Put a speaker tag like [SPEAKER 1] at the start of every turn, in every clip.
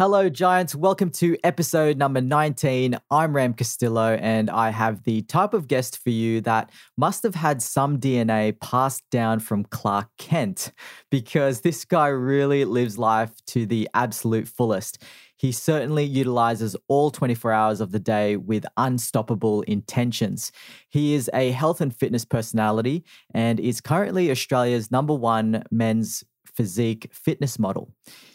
[SPEAKER 1] Hello, Giants. Welcome to episode number 19. I'm Ram Castillo, and I have the type of guest for you that must have had some DNA passed down from Clark Kent because this guy really lives life to the absolute fullest. He certainly utilizes all 24 hours of the day with unstoppable intentions. He is a health and fitness personality and is currently Australia's number one men's physique fitness model.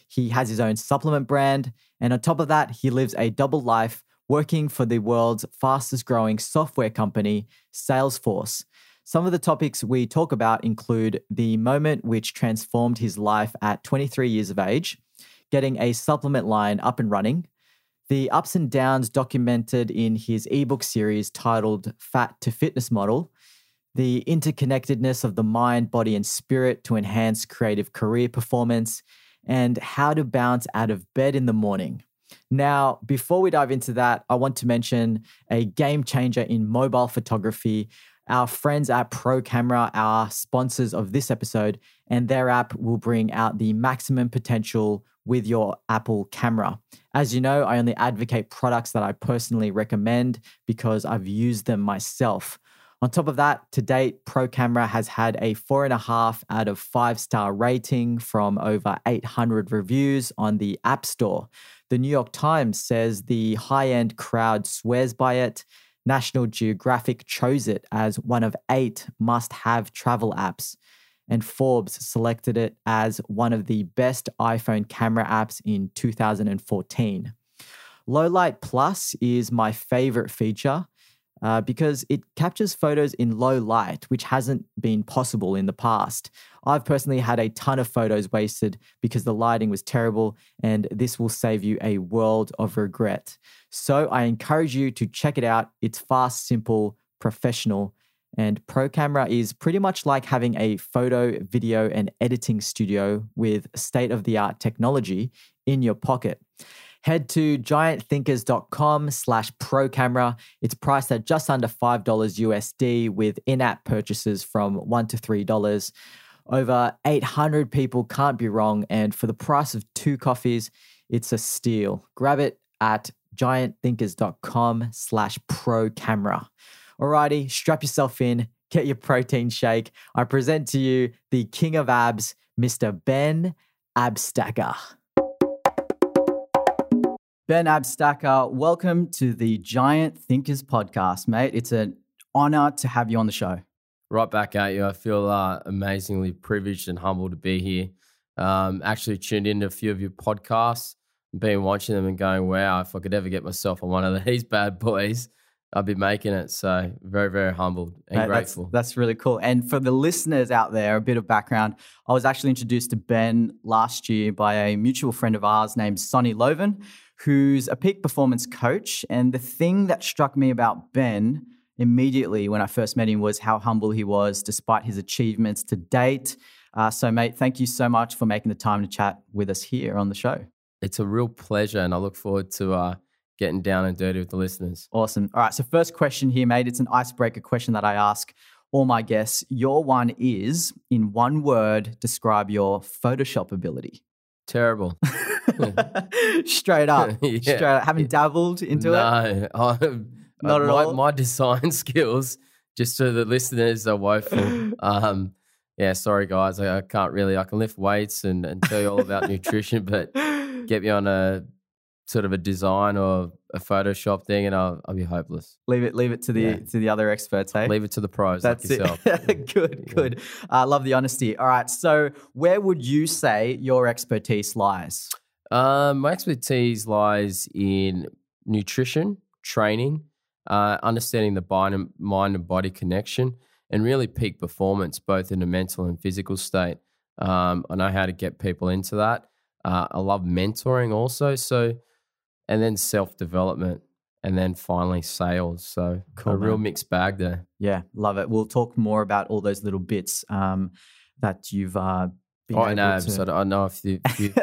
[SPEAKER 1] He has his own supplement brand. And on top of that, he lives a double life working for the world's fastest growing software company, Salesforce. Some of the topics we talk about include the moment which transformed his life at 23 years of age, getting a supplement line up and running, the ups and downs documented in his ebook series titled Fat to Fitness Model, the interconnectedness of the mind, body, and spirit to enhance creative career performance, and how to bounce out of bed in the morning. Now, before we dive into that, I want to mention a game changer in mobile photography. Our friends at Pro Camera are sponsors of this episode, and their app will bring out the maximum potential with your Apple camera. As you know, I only advocate products that I personally recommend because I've used them myself. On top of that, to date, Pro Camera has had a four and a half out of five star rating from over 800 reviews on the App Store. The New York Times says the high end crowd swears by it. National Geographic chose it as one of eight must have travel apps. And Forbes selected it as one of the best iPhone camera apps in 2014. Low Light Plus is my favorite feature uh, because it captures photos in low light, which hasn't been possible in the past. I've personally had a ton of photos wasted because the lighting was terrible, and this will save you a world of regret. So I encourage you to check it out. It's fast, simple, professional, and Pro Camera is pretty much like having a photo, video, and editing studio with state of the art technology in your pocket head to giantthinkers.com slash pro camera. It's priced at just under $5 USD with in-app purchases from one to $3. Over 800 people can't be wrong. And for the price of two coffees, it's a steal. Grab it at giantthinkers.com slash pro camera. Alrighty, strap yourself in, get your protein shake. I present to you the king of abs, Mr. Ben Abstacker. Ben Abstacker, welcome to the Giant Thinkers podcast, mate. It's an honor to have you on the show.
[SPEAKER 2] Right back at you. I feel uh, amazingly privileged and humbled to be here. Um, actually, tuned into a few of your podcasts, been watching them and going, wow, if I could ever get myself on one of these bad boys, I'd be making it. So, very, very humbled and
[SPEAKER 1] Mate,
[SPEAKER 2] grateful.
[SPEAKER 1] That's, that's really cool. And for the listeners out there, a bit of background I was actually introduced to Ben last year by a mutual friend of ours named Sonny Loven who's a peak performance coach. And the thing that struck me about Ben immediately when I first met him was how humble he was despite his achievements to date. Uh, so, mate, thank you so much for making the time to chat with us here on the show.
[SPEAKER 2] It's a real pleasure, and I look forward to uh, getting down and dirty with the listeners.
[SPEAKER 1] Awesome. All right. So, first question here, mate. It's an icebreaker question that I ask all my guests. Your one is in one word, describe your Photoshop ability.
[SPEAKER 2] Terrible.
[SPEAKER 1] straight up.
[SPEAKER 2] Yeah.
[SPEAKER 1] Straight up. Haven't dabbled into
[SPEAKER 2] no,
[SPEAKER 1] it?
[SPEAKER 2] I,
[SPEAKER 1] Not at
[SPEAKER 2] my,
[SPEAKER 1] all?
[SPEAKER 2] My design skills, just so the listeners are woeful. Um, yeah, sorry guys, I, I can't really. I can lift weights and, and tell you all about nutrition, but get me on a sort of a design or a Photoshop thing, and I'll, I'll be hopeless.
[SPEAKER 1] leave it leave it to the
[SPEAKER 2] Yeah.
[SPEAKER 1] to the other experts, hey?
[SPEAKER 2] Leave it to the pros
[SPEAKER 1] That's
[SPEAKER 2] like yourself.
[SPEAKER 1] it. good,
[SPEAKER 2] Yeah.
[SPEAKER 1] good. I love the honesty. All right. So where would you say your expertise lies?
[SPEAKER 2] Um, my expertise lies in nutrition, training, uh, understanding the mind and, mind and body connection, and really peak performance, both in a mental and physical state. Um, I know how to get people into that. Uh, I love mentoring also. So and then self development, and then finally sales. So
[SPEAKER 1] Cool,
[SPEAKER 2] a real mixed bag there.
[SPEAKER 1] Yeah, love it. We'll talk more about all those little bits um, that you've uh, been
[SPEAKER 2] Oh, and abs.
[SPEAKER 1] to.
[SPEAKER 2] I don't know if you, if you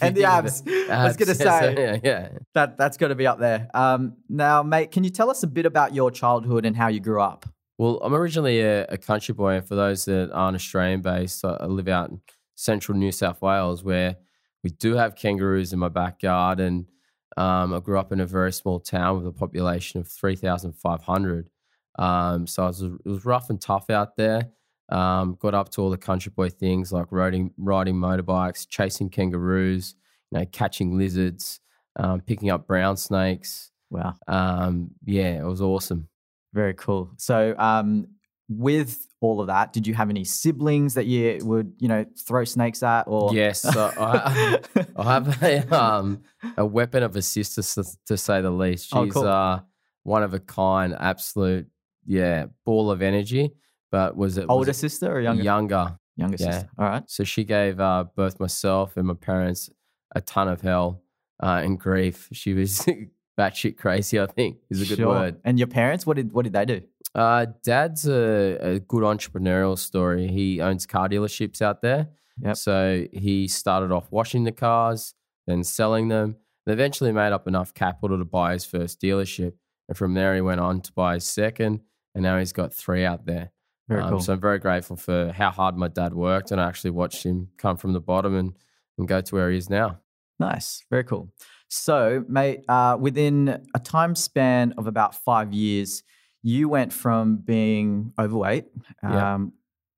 [SPEAKER 1] and the
[SPEAKER 2] of
[SPEAKER 1] abs. I was going to
[SPEAKER 2] abs,
[SPEAKER 1] say
[SPEAKER 2] yeah, yeah.
[SPEAKER 1] that that's got to be up there. Um, now, mate, can you tell us a bit about your childhood and how you grew up?
[SPEAKER 2] Well, I'm originally a, a country boy, and for those that aren't Australian based, I live out in central New South Wales where we do have kangaroos in my backyard. And um, I grew up in a very small town with a population of 3,500. Um, so it was, it was rough and tough out there. Um, got up to all the country boy things like riding, riding motorbikes, chasing kangaroos, you know, catching lizards, um, picking up brown snakes.
[SPEAKER 1] Wow,
[SPEAKER 2] Um, yeah, it was awesome.
[SPEAKER 1] very cool. So, um, with all of that, did you have any siblings that you would, you know, throw snakes at? Or
[SPEAKER 2] Yes, so I, I have a um a weapon of assistance to, to say the least. She's
[SPEAKER 1] Oh, cool.
[SPEAKER 2] uh one of a kind, absolute yeah ball of energy. But was it was
[SPEAKER 1] older
[SPEAKER 2] it
[SPEAKER 1] sister or younger?
[SPEAKER 2] Younger.
[SPEAKER 1] Younger
[SPEAKER 2] yeah.
[SPEAKER 1] sister. All right.
[SPEAKER 2] So she gave uh, both myself and my parents a ton of hell uh, and grief. She was batshit crazy. I think is a good
[SPEAKER 1] Sure.
[SPEAKER 2] word.
[SPEAKER 1] And your parents, what did what did they do?
[SPEAKER 2] Uh, Dad's a, a good entrepreneurial story. He owns car dealerships out there.
[SPEAKER 1] Yep.
[SPEAKER 2] So he started off washing the cars, then selling them, and eventually made up enough capital to buy his first dealership. And from there, he went on to buy his second, and now he's got three out there.
[SPEAKER 1] Very
[SPEAKER 2] Um,
[SPEAKER 1] cool.
[SPEAKER 2] So I'm very grateful for how hard my dad worked, and I actually watched him come from the bottom and, and go to where he is now.
[SPEAKER 1] Nice. Very cool. So, mate, uh, within a time span of about five years, you went from being overweight,
[SPEAKER 2] Yeah.
[SPEAKER 1] um,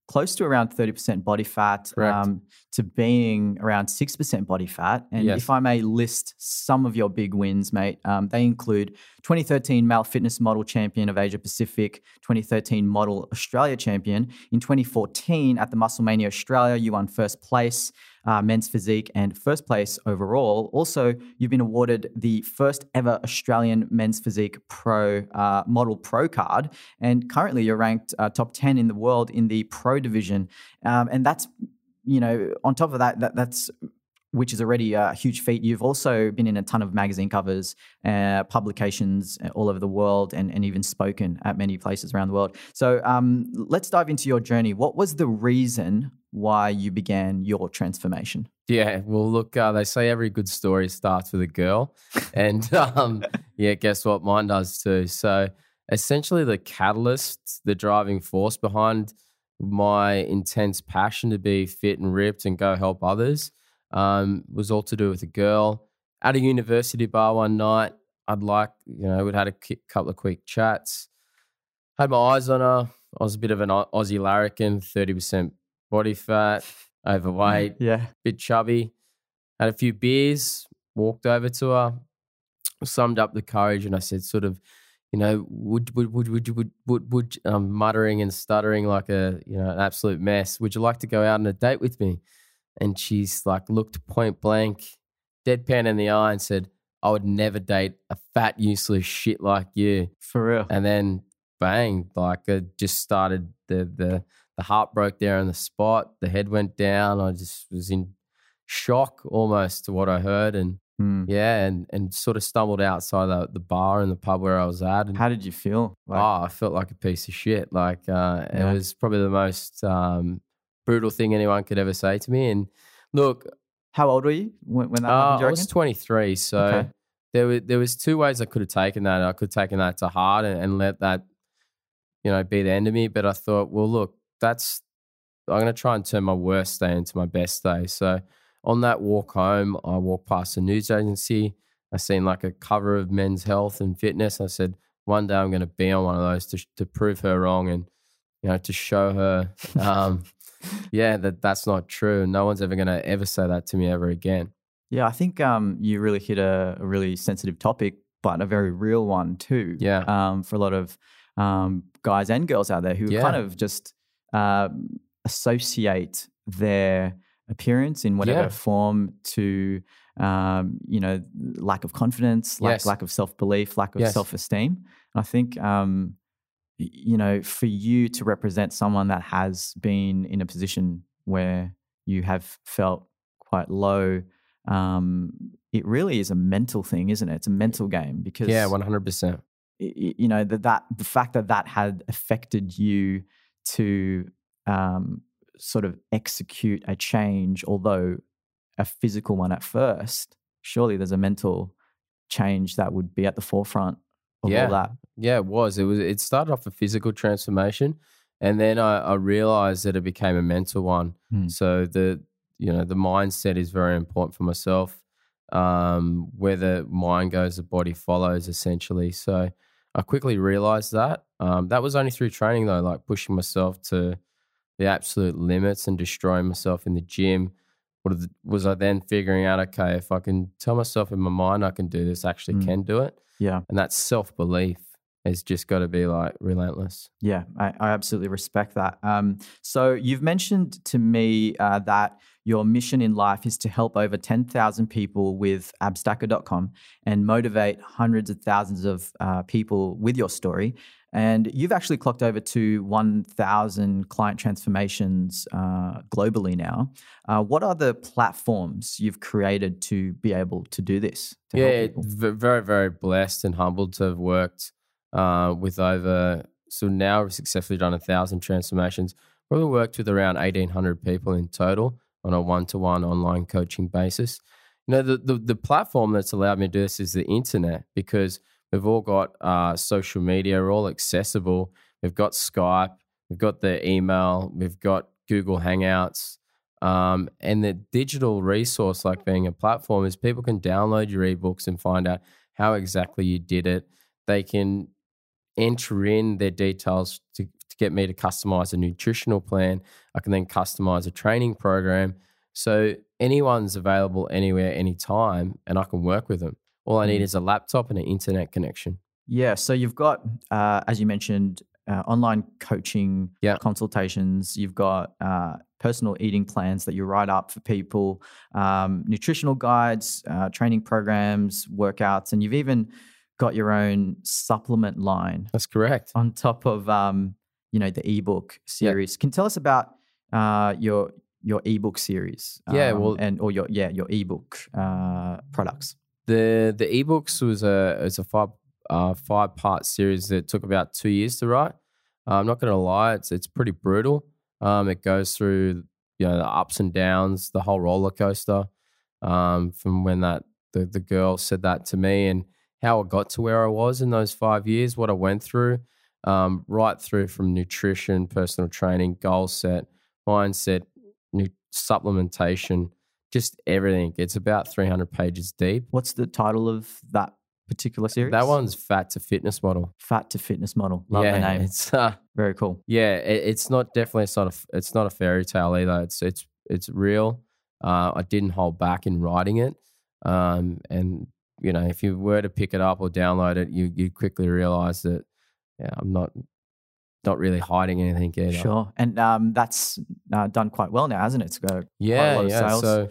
[SPEAKER 1] close to around 30% body fat, um, to being around 6% body fat. And
[SPEAKER 2] Yes.
[SPEAKER 1] if I may list some of your big wins, mate, um, they include 2013 Male Fitness Model Champion of Asia Pacific, 2013 Model Australia Champion. In 2014, at the Musclemania Australia, you won first place uh, men's physique and first place overall. Also, you've been awarded the first ever Australian men's physique pro uh, model pro card, and currently you're ranked uh, top ten in the world in the pro division. Um, and that's you know on top of that, that that's which is already a huge feat. You've also been in a ton of magazine covers, uh, publications all over the world, and, and even spoken at many places around the world. So um, let's dive into your journey. What was the reason why you began your transformation?
[SPEAKER 2] Yeah, well, look, uh, they say every good story starts with a girl, and um, yeah, guess what? Mine does too. So, essentially, the catalyst, the driving force behind my intense passion to be fit and ripped and go help others, um, was all to do with a girl at a university bar one night. I'd like, you know, we'd had a couple of quick chats, had my eyes on her. I was a bit of an Aussie larrikin, thirty percent body fat, overweight
[SPEAKER 1] Yeah.
[SPEAKER 2] bit chubby. Had a few beers, walked over to her, summed up the courage, and I said, sort of, you know, would would would would would would, would um, muttering and stuttering like a you know an absolute mess. Would you like to go out on a date with me? And she's like looked point blank, deadpan in the eye, and said, "I would never date a fat useless shit like you."
[SPEAKER 1] For real.
[SPEAKER 2] And then bang, like it just started the the the heart broke there on the spot. The head went down. I just was in shock almost to what I heard, and
[SPEAKER 1] Hmm.
[SPEAKER 2] yeah, and and sort of stumbled outside the, the bar and the pub where I was at, and
[SPEAKER 1] How did you feel? Like,
[SPEAKER 2] oh, I felt like a piece of shit. Like uh,
[SPEAKER 1] Yeah.
[SPEAKER 2] it was probably the most um, brutal thing anyone could ever say to me. And look,
[SPEAKER 1] How old were you when, when that
[SPEAKER 2] uh,
[SPEAKER 1] happened?
[SPEAKER 2] I was 23, so
[SPEAKER 1] Okay.
[SPEAKER 2] there was there was two ways I could have taken that. I could have taken that to heart and, and let that, you know, be the end of me. But I thought, well, look, that's I'm going to try and turn my worst day into my best day. So on that walk home, I walked past a news agency. I seen like a cover of Men's Health and Fitness. I said, one day I'm going to be on one of those to to prove her wrong and you know to show her, um, yeah, that that's not true. No one's ever going to ever say that to me ever again.
[SPEAKER 1] Yeah, I think um, you really hit a, a really sensitive topic, but a very real one too.
[SPEAKER 2] Yeah.
[SPEAKER 1] Um, for a lot of um, guys and girls out there who
[SPEAKER 2] Yeah.
[SPEAKER 1] kind of just um, associate their appearance in whatever
[SPEAKER 2] Yeah.
[SPEAKER 1] form to, um, you know, lack of confidence, lack,
[SPEAKER 2] Yes.
[SPEAKER 1] lack of self belief, lack of
[SPEAKER 2] Yes.
[SPEAKER 1] self esteem. And I think, um, you know, for you to represent someone that has been in a position where you have felt quite low um, it really is a mental thing, isn't it? It's a mental game because
[SPEAKER 2] Yeah, one hundred percent.
[SPEAKER 1] y- y- you know that that the fact that that had affected you to um, sort of execute a change, although a physical one at first. Surely there's a mental change that would be at the forefront of
[SPEAKER 2] Yeah.
[SPEAKER 1] all that.
[SPEAKER 2] Yeah, it was. It was. It started off a physical transformation, and then I, I realized that it became a mental one.
[SPEAKER 1] Hmm.
[SPEAKER 2] So the you know the mindset is very important for myself. Um, where the mind goes, the body follows. Essentially, so I quickly realized that. Um, that was only through training though, like pushing myself to the absolute limits and destroying myself in the gym. What was- I then figuring out? Okay, if I can tell myself in my mind I can do this, I actually
[SPEAKER 1] Mm.
[SPEAKER 2] can do it
[SPEAKER 1] Yeah.
[SPEAKER 2] and that's self belief has just got to be like relentless.
[SPEAKER 1] Yeah, I, I absolutely respect that. Um, so you've mentioned to me uh, that your mission in life is to help over 10,000 people with abstacker.com and motivate hundreds of thousands of uh, people with your story. And you've actually clocked over to 1,000 client transformations uh, globally now. Uh, what are the platforms you've created to be able to do this? To
[SPEAKER 2] yeah, v- very very blessed and humbled to have worked uh, with over so now we've successfully done a thousand transformations. Probably worked with around eighteen hundred people in total on a one to one online coaching basis. You know, the, the the platform that's allowed me to do this is the internet because we've all got uh, social media, we're all accessible. We've got Skype, we've got the email, we've got Google Hangouts. Um, and the digital resource, like being a platform, is people can download your ebooks and find out how exactly you did it. They can enter in their details to, to get me to customize a nutritional plan. I can then customize a training program. So anyone's available anywhere, anytime, and I can work with them. All I need
[SPEAKER 1] Mm.
[SPEAKER 2] is a laptop and an internet connection.
[SPEAKER 1] Yeah. So you've got, uh, as you mentioned, uh, online coaching
[SPEAKER 2] Yeah.
[SPEAKER 1] consultations. You've got uh, personal eating plans that you write up for people, um, nutritional guides, uh, training programs, workouts, and you've even got your own supplement line
[SPEAKER 2] That's correct.
[SPEAKER 1] on top of, um, you know, the ebook series. Can you tell us about uh, your your ebook series?
[SPEAKER 2] Yeah,
[SPEAKER 1] um,
[SPEAKER 2] well-
[SPEAKER 1] and or your yeah your ebook uh, products.
[SPEAKER 2] The the ebooks was a was a five uh, five part series that took about two years to write. Uh, I'm not going to lie, it's it's pretty brutal. Um, it goes through you know the ups and downs, the whole roller coaster. Um, from when that the the girl said that to me and how I got to where I was in those five years, what I went through, um, right through from nutrition, personal training, goal set, mindset, new supplementation, just everything. It's about 300 pages deep.
[SPEAKER 1] What's the title of that particular series?
[SPEAKER 2] That one's fat to fitness model.
[SPEAKER 1] Fat to Fitness Model. Love
[SPEAKER 2] yeah,
[SPEAKER 1] the name.
[SPEAKER 2] It's uh,
[SPEAKER 1] Very cool.
[SPEAKER 2] yeah, it, it's not definitely it's not a it's not a fairy tale either. It's it's it's real. Uh, I didn't hold back in writing it, um, and you know if you were to pick it up or download it, you you quickly realize that yeah, I'm not not really hiding anything either.
[SPEAKER 1] Sure. And um, that's uh, done quite well now, hasn't it? It's got
[SPEAKER 2] Yeah,
[SPEAKER 1] lot of
[SPEAKER 2] yeah.
[SPEAKER 1] sales.
[SPEAKER 2] So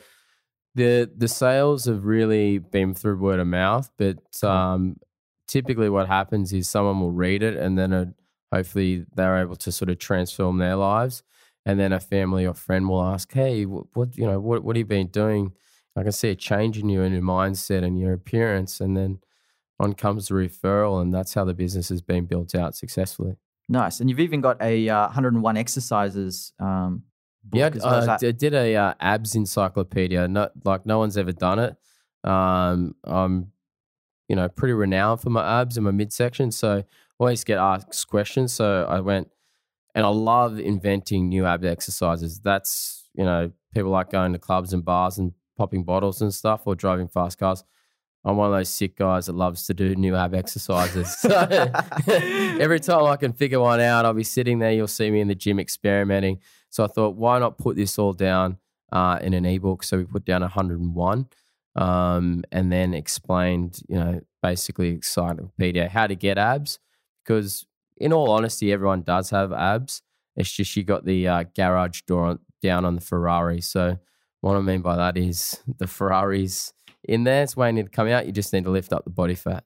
[SPEAKER 2] the the sales have really been through word of mouth, but um, typically what happens is someone will read it and then uh hopefully they're able to sort of transform their lives, and then a family or friend will ask, "Hey, wh- what you know, what what have you been doing? I can see a change in you and your mindset and your appearance," and then on comes the referral, and that's how the business has been built out successfully.
[SPEAKER 1] nice. And you've even got a uh, 101 exercises um, book
[SPEAKER 2] Yeah,
[SPEAKER 1] well. That-
[SPEAKER 2] I did a uh, abs encyclopedia. Not like no one's ever done it. Um, I'm, you know, pretty renowned for my abs and my midsection, so I always get asked questions. So I went, and I love inventing new ab exercises. That's you know, people like going to clubs and bars and popping bottles and stuff, or driving fast cars. I'm one of those sick guys that loves to do new ab exercises. So every time I can figure one out, I'll be sitting there. You'll see me in the gym experimenting. So I thought, why not put this all down uh, in an ebook? So we put down 101, um, and then explained, you know, basically encyclopedia how to get abs. Because in all honesty, everyone does have abs. It's just you got the uh, garage door on, down on the Ferrari. So what I mean by that is the Ferrari's in there. It's waiting to come out. You just need to lift up the body fat.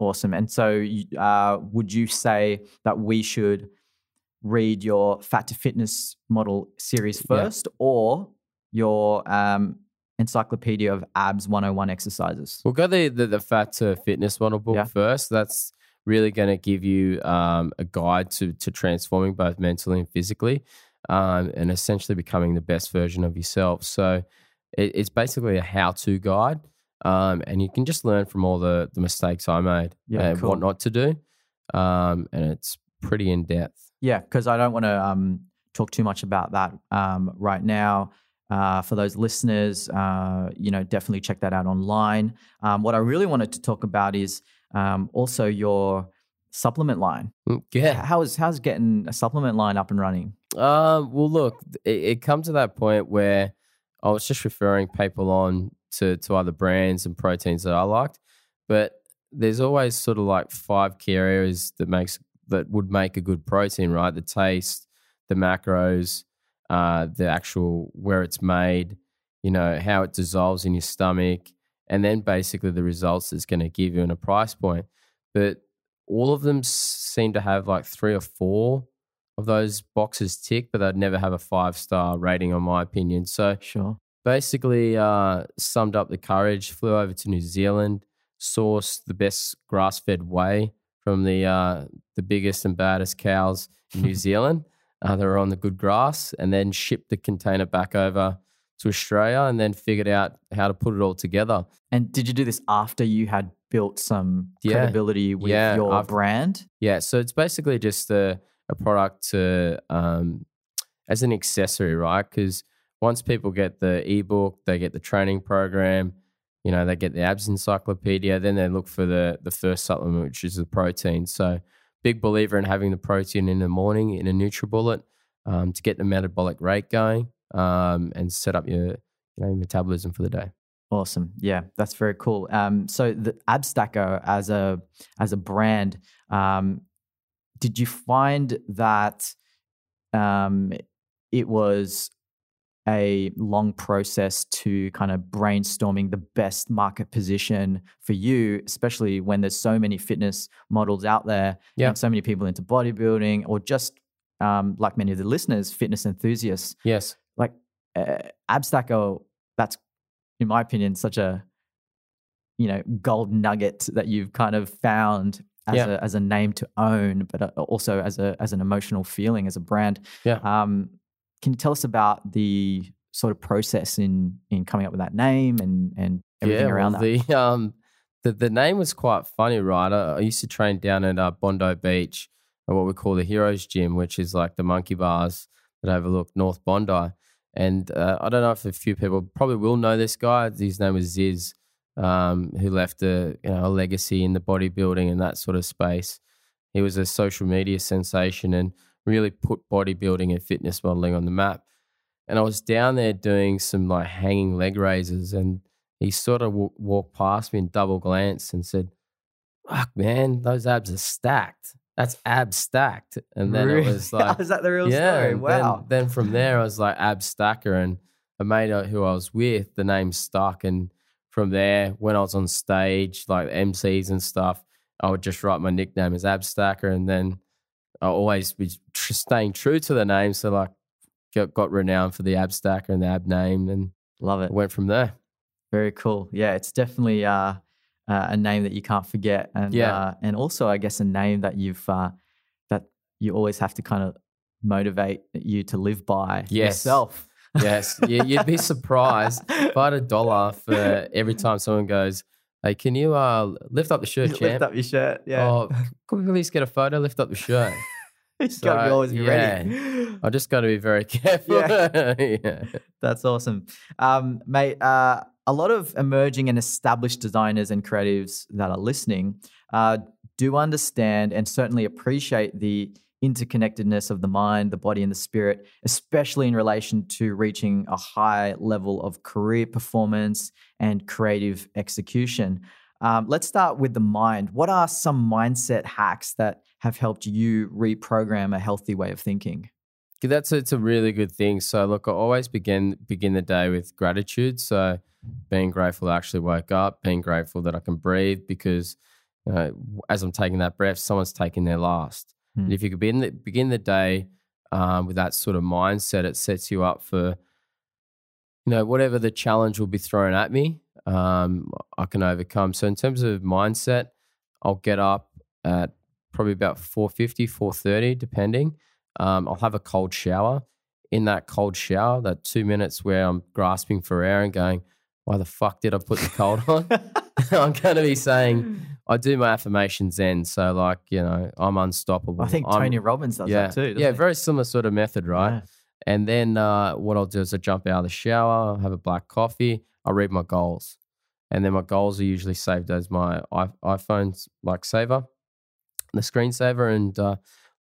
[SPEAKER 1] awesome. And so, uh, would you say that we should read your Fat to Fitness Model series
[SPEAKER 2] Yeah.
[SPEAKER 1] first, or your um, encyclopedia of abs 101 exercises.
[SPEAKER 2] We'll go the, the, the Fat to Fitness model book
[SPEAKER 1] Yeah.
[SPEAKER 2] first. That's really going to give you um, a guide to, to transforming both mentally and physically um, and essentially becoming the best version of yourself. So it, it's basically a how to guide. Um, and you can just learn from all the, the mistakes I made
[SPEAKER 1] Yeah,
[SPEAKER 2] and
[SPEAKER 1] cool.
[SPEAKER 2] what not to do. Um, and it's pretty in depth.
[SPEAKER 1] Yeah, because I don't want to um, talk too much about that um, right now. Uh, for those listeners, uh, you know, definitely check that out online. Um, what I really wanted to talk about is um, also your supplement line.
[SPEAKER 2] Mm, Yeah.
[SPEAKER 1] How is how's getting a supplement line up and running?
[SPEAKER 2] Um, well, look, it, it come to that point where I was just referring people on to to other brands and proteins that I liked, but there's always sort of like five key areas that makes that would make a good protein, right? The taste, the macros, uh, the actual where it's made, you know, how it dissolves in your stomach, and then basically the results it's going to give you in a price point. But all of them seem to have like three or four of those boxes tick, but they'd never have a five star rating, on my opinion. So
[SPEAKER 1] Sure.
[SPEAKER 2] basically, uh, summed up the courage, flew over to New Zealand, sourced the best grass fed whey from the uh, the biggest and baddest cows in New Zealand. Uh, that were on the good grass, and then shipped the container back over to Australia, and then figured out how to put it all together.
[SPEAKER 1] And did you do this after you had built some
[SPEAKER 2] Yeah.
[SPEAKER 1] credibility with
[SPEAKER 2] Yeah,
[SPEAKER 1] your
[SPEAKER 2] after-
[SPEAKER 1] brand?
[SPEAKER 2] Yeah, so it's basically just a, a product to um, as an accessory, right? Because once people get the ebook, they get the training program, you know, they get the abs encyclopedia, then they look for the the first supplement, which is the protein. So big believer in having the protein in the morning in a NutriBullet um, to get the metabolic rate going um, and set up your you know metabolism for the day.
[SPEAKER 1] Awesome. Yeah, that's very cool. Um, so the Abstacker as a as a brand, um, did you find that um, it was a long process to kind of brainstorming the best market position for you, especially when there's so many fitness models out there
[SPEAKER 2] Yeah.
[SPEAKER 1] and so many people into bodybuilding or just um, like many of the listeners, fitness enthusiasts
[SPEAKER 2] Yes.
[SPEAKER 1] like uh, Abstacker, that's in my opinion such a you know gold nugget that you've kind of found as
[SPEAKER 2] Yeah.
[SPEAKER 1] a as a name to own, but uh, also as a as an emotional feeling as a brand.
[SPEAKER 2] Yeah.
[SPEAKER 1] Um, can you tell us about the sort of process in in coming up with that name and and everything
[SPEAKER 2] yeah,
[SPEAKER 1] around
[SPEAKER 2] well,
[SPEAKER 1] that?
[SPEAKER 2] The um the, the name was quite funny, right? I, I used to train down at uh, Bondi Beach at what we call the Heroes Gym, which is like the monkey bars that overlook North Bondi. And uh, I don't know if a few people probably will know this guy. His name is Zyzz, um, who left a you know a legacy in the bodybuilding and that sort of space. He was a social media sensation and really put bodybuilding and fitness modeling on the map. And I was down there doing some like hanging leg raises, and he sort of w- walked past me and double glanced and said, "Fuck, man, those abs are stacked. That's abs stacked." And then
[SPEAKER 1] Really?
[SPEAKER 2] it was like,
[SPEAKER 1] is that the real
[SPEAKER 2] yeah.
[SPEAKER 1] story? Wow.
[SPEAKER 2] Then, then from there, I was like ab stacker, and a mate who I was with, the name stuck. And from there, when I was on stage, like MCs and stuff, I would just write my nickname as Abstacker, and then I always be tr- staying true to the name. So like, got, got renowned for the Abstacker and the ab name, and
[SPEAKER 1] Love it.
[SPEAKER 2] went from there.
[SPEAKER 1] Very cool. Yeah, it's definitely uh, uh, a name that you can't forget, and
[SPEAKER 2] Yeah.
[SPEAKER 1] uh, and also I guess a name that you've uh, that you always have to kind of motivate you to live by
[SPEAKER 2] Yes.
[SPEAKER 1] yourself.
[SPEAKER 2] Yes, you, you'd be surprised. If I had a dollar for every time someone goes, "Hey, can you uh, lift up the shirt, champ?
[SPEAKER 1] Lift up your shirt. Yeah,
[SPEAKER 2] Oh, could we please get a photo? Lift up the shirt.
[SPEAKER 1] you got to
[SPEAKER 2] so,
[SPEAKER 1] always be
[SPEAKER 2] yeah.
[SPEAKER 1] ready.
[SPEAKER 2] I just got to be very careful. Yeah.
[SPEAKER 1] That's awesome, um, mate. Uh, a lot of emerging and established designers and creatives that are listening uh, do understand and certainly appreciate the interconnectedness of the mind, the body, and the spirit, especially in relation to reaching a high level of career performance and creative execution. Um, let's start with the mind. What are some mindset hacks that have helped you reprogram a healthy way of thinking?
[SPEAKER 2] That's it's a really good thing. So look, I always begin begin the day with gratitude. So being grateful I actually woke up, being grateful that I can breathe because uh, as I'm taking that breath, someone's taking their last.
[SPEAKER 1] Hmm.
[SPEAKER 2] And if you could begin the, begin the day um, with that sort of mindset, it sets you up for you you know, whatever the challenge will be thrown at me, um, I can overcome. So in terms of mindset, I'll get up at probably about 4.50, 4.30, depending. Um, I'll have a cold shower. In that cold shower, that two minutes where I'm grasping for air and going, why the fuck did I put the cold on? I'm going to be saying, I do my affirmations then. So, like, you know, I'm unstoppable.
[SPEAKER 1] I think
[SPEAKER 2] I'm-
[SPEAKER 1] Tony Robbins does
[SPEAKER 2] yeah,
[SPEAKER 1] that too.
[SPEAKER 2] yeah,
[SPEAKER 1] he?
[SPEAKER 2] very similar sort of method, right?
[SPEAKER 1] Yeah.
[SPEAKER 2] And then uh, what I'll do is I jump out of the shower, I'll have a black coffee, I'll read my goals. And then my goals are usually saved as my iPhone's like saver, the screensaver, and uh,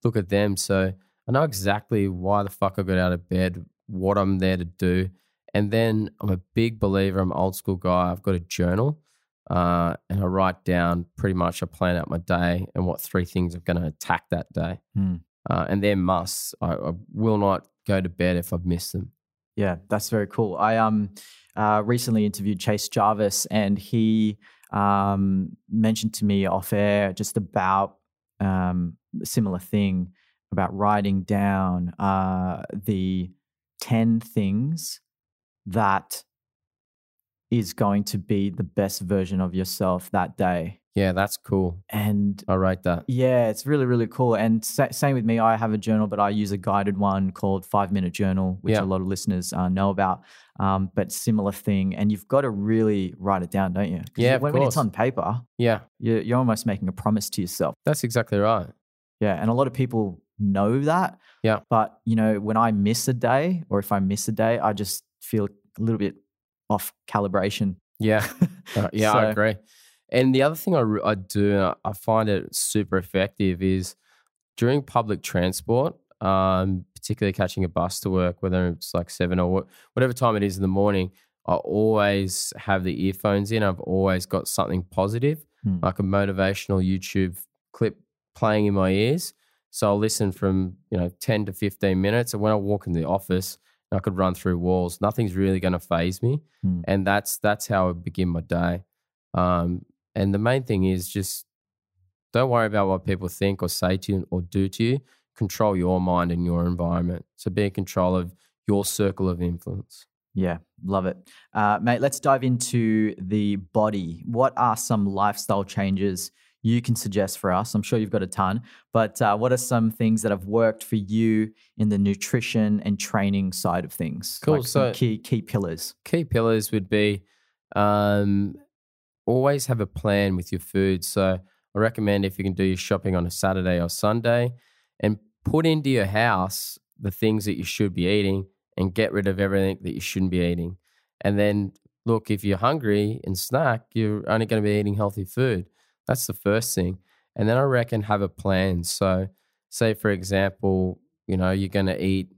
[SPEAKER 2] look at them. So I know exactly why the fuck I got out of bed, what I'm there to do. And then I'm a big believer, I'm an old school guy. I've got a journal uh, and I write down pretty much, I plan out my day and what three things I'm going to attack that day.
[SPEAKER 1] Hmm.
[SPEAKER 2] Uh, and they're musts. I, I will not go to bed if I've missed them.
[SPEAKER 1] Yeah, that's very cool. I um uh, recently interviewed Chase Jarvis, and he um, mentioned to me off air just about um, a similar thing about writing down uh, the ten things that is going to be the best version of yourself that day.
[SPEAKER 2] Yeah, that's cool.
[SPEAKER 1] And
[SPEAKER 2] I write that.
[SPEAKER 1] yeah, it's really, really cool. And sa- same with me, I have a journal, but I use a guided one called Five Minute Journal, which
[SPEAKER 2] Yeah.
[SPEAKER 1] a lot of listeners uh, know about. Um, but similar thing. And you've got to really write it down, don't you?
[SPEAKER 2] Yeah,
[SPEAKER 1] when, when it's on paper,
[SPEAKER 2] Yeah,
[SPEAKER 1] you're, you're almost making a promise to yourself.
[SPEAKER 2] that's exactly right.
[SPEAKER 1] Yeah. And a lot of people know that.
[SPEAKER 2] Yeah.
[SPEAKER 1] But, you know, when I miss a day or if I miss a day, I just feel a little bit off calibration.
[SPEAKER 2] Yeah, Uh, yeah, I agree. And the other thing I, I do, I- I find it super effective, is during public transport, um, particularly catching a bus to work, whether it's like seven or whatever time it is in the morning, I always have the earphones in. I've always got something positive,
[SPEAKER 1] Hmm.
[SPEAKER 2] like a motivational YouTube clip playing in my ears. So I'll listen from you know ten to fifteen minutes, and when I walk in the office, I could run through walls. Nothing's really going to phase me,
[SPEAKER 1] Hmm.
[SPEAKER 2] and that's that's how I begin my day. Um, and the main thing is just don't worry about what people think or say to you or do to you. Control your mind and your environment. So be in control of your circle of influence.
[SPEAKER 1] Yeah, love it. Uh, mate, let's dive into the body. What are some lifestyle changes you can suggest for us? I'm sure you've got a ton, but uh, what are some things that have worked for you in the nutrition and training side of things?
[SPEAKER 2] Cool,
[SPEAKER 1] Like
[SPEAKER 2] so-
[SPEAKER 1] key key pillars.
[SPEAKER 2] Key pillars would be um, always have a plan with your food. So I recommend if you can do your shopping on a Saturday or Sunday and put into your house the things that you should be eating and get rid of everything that you shouldn't be eating. And then look, if you're hungry and snack, you're only going to be eating healthy food. That's the first thing. And then I reckon have a plan. So, say for example, you know, you're going to eat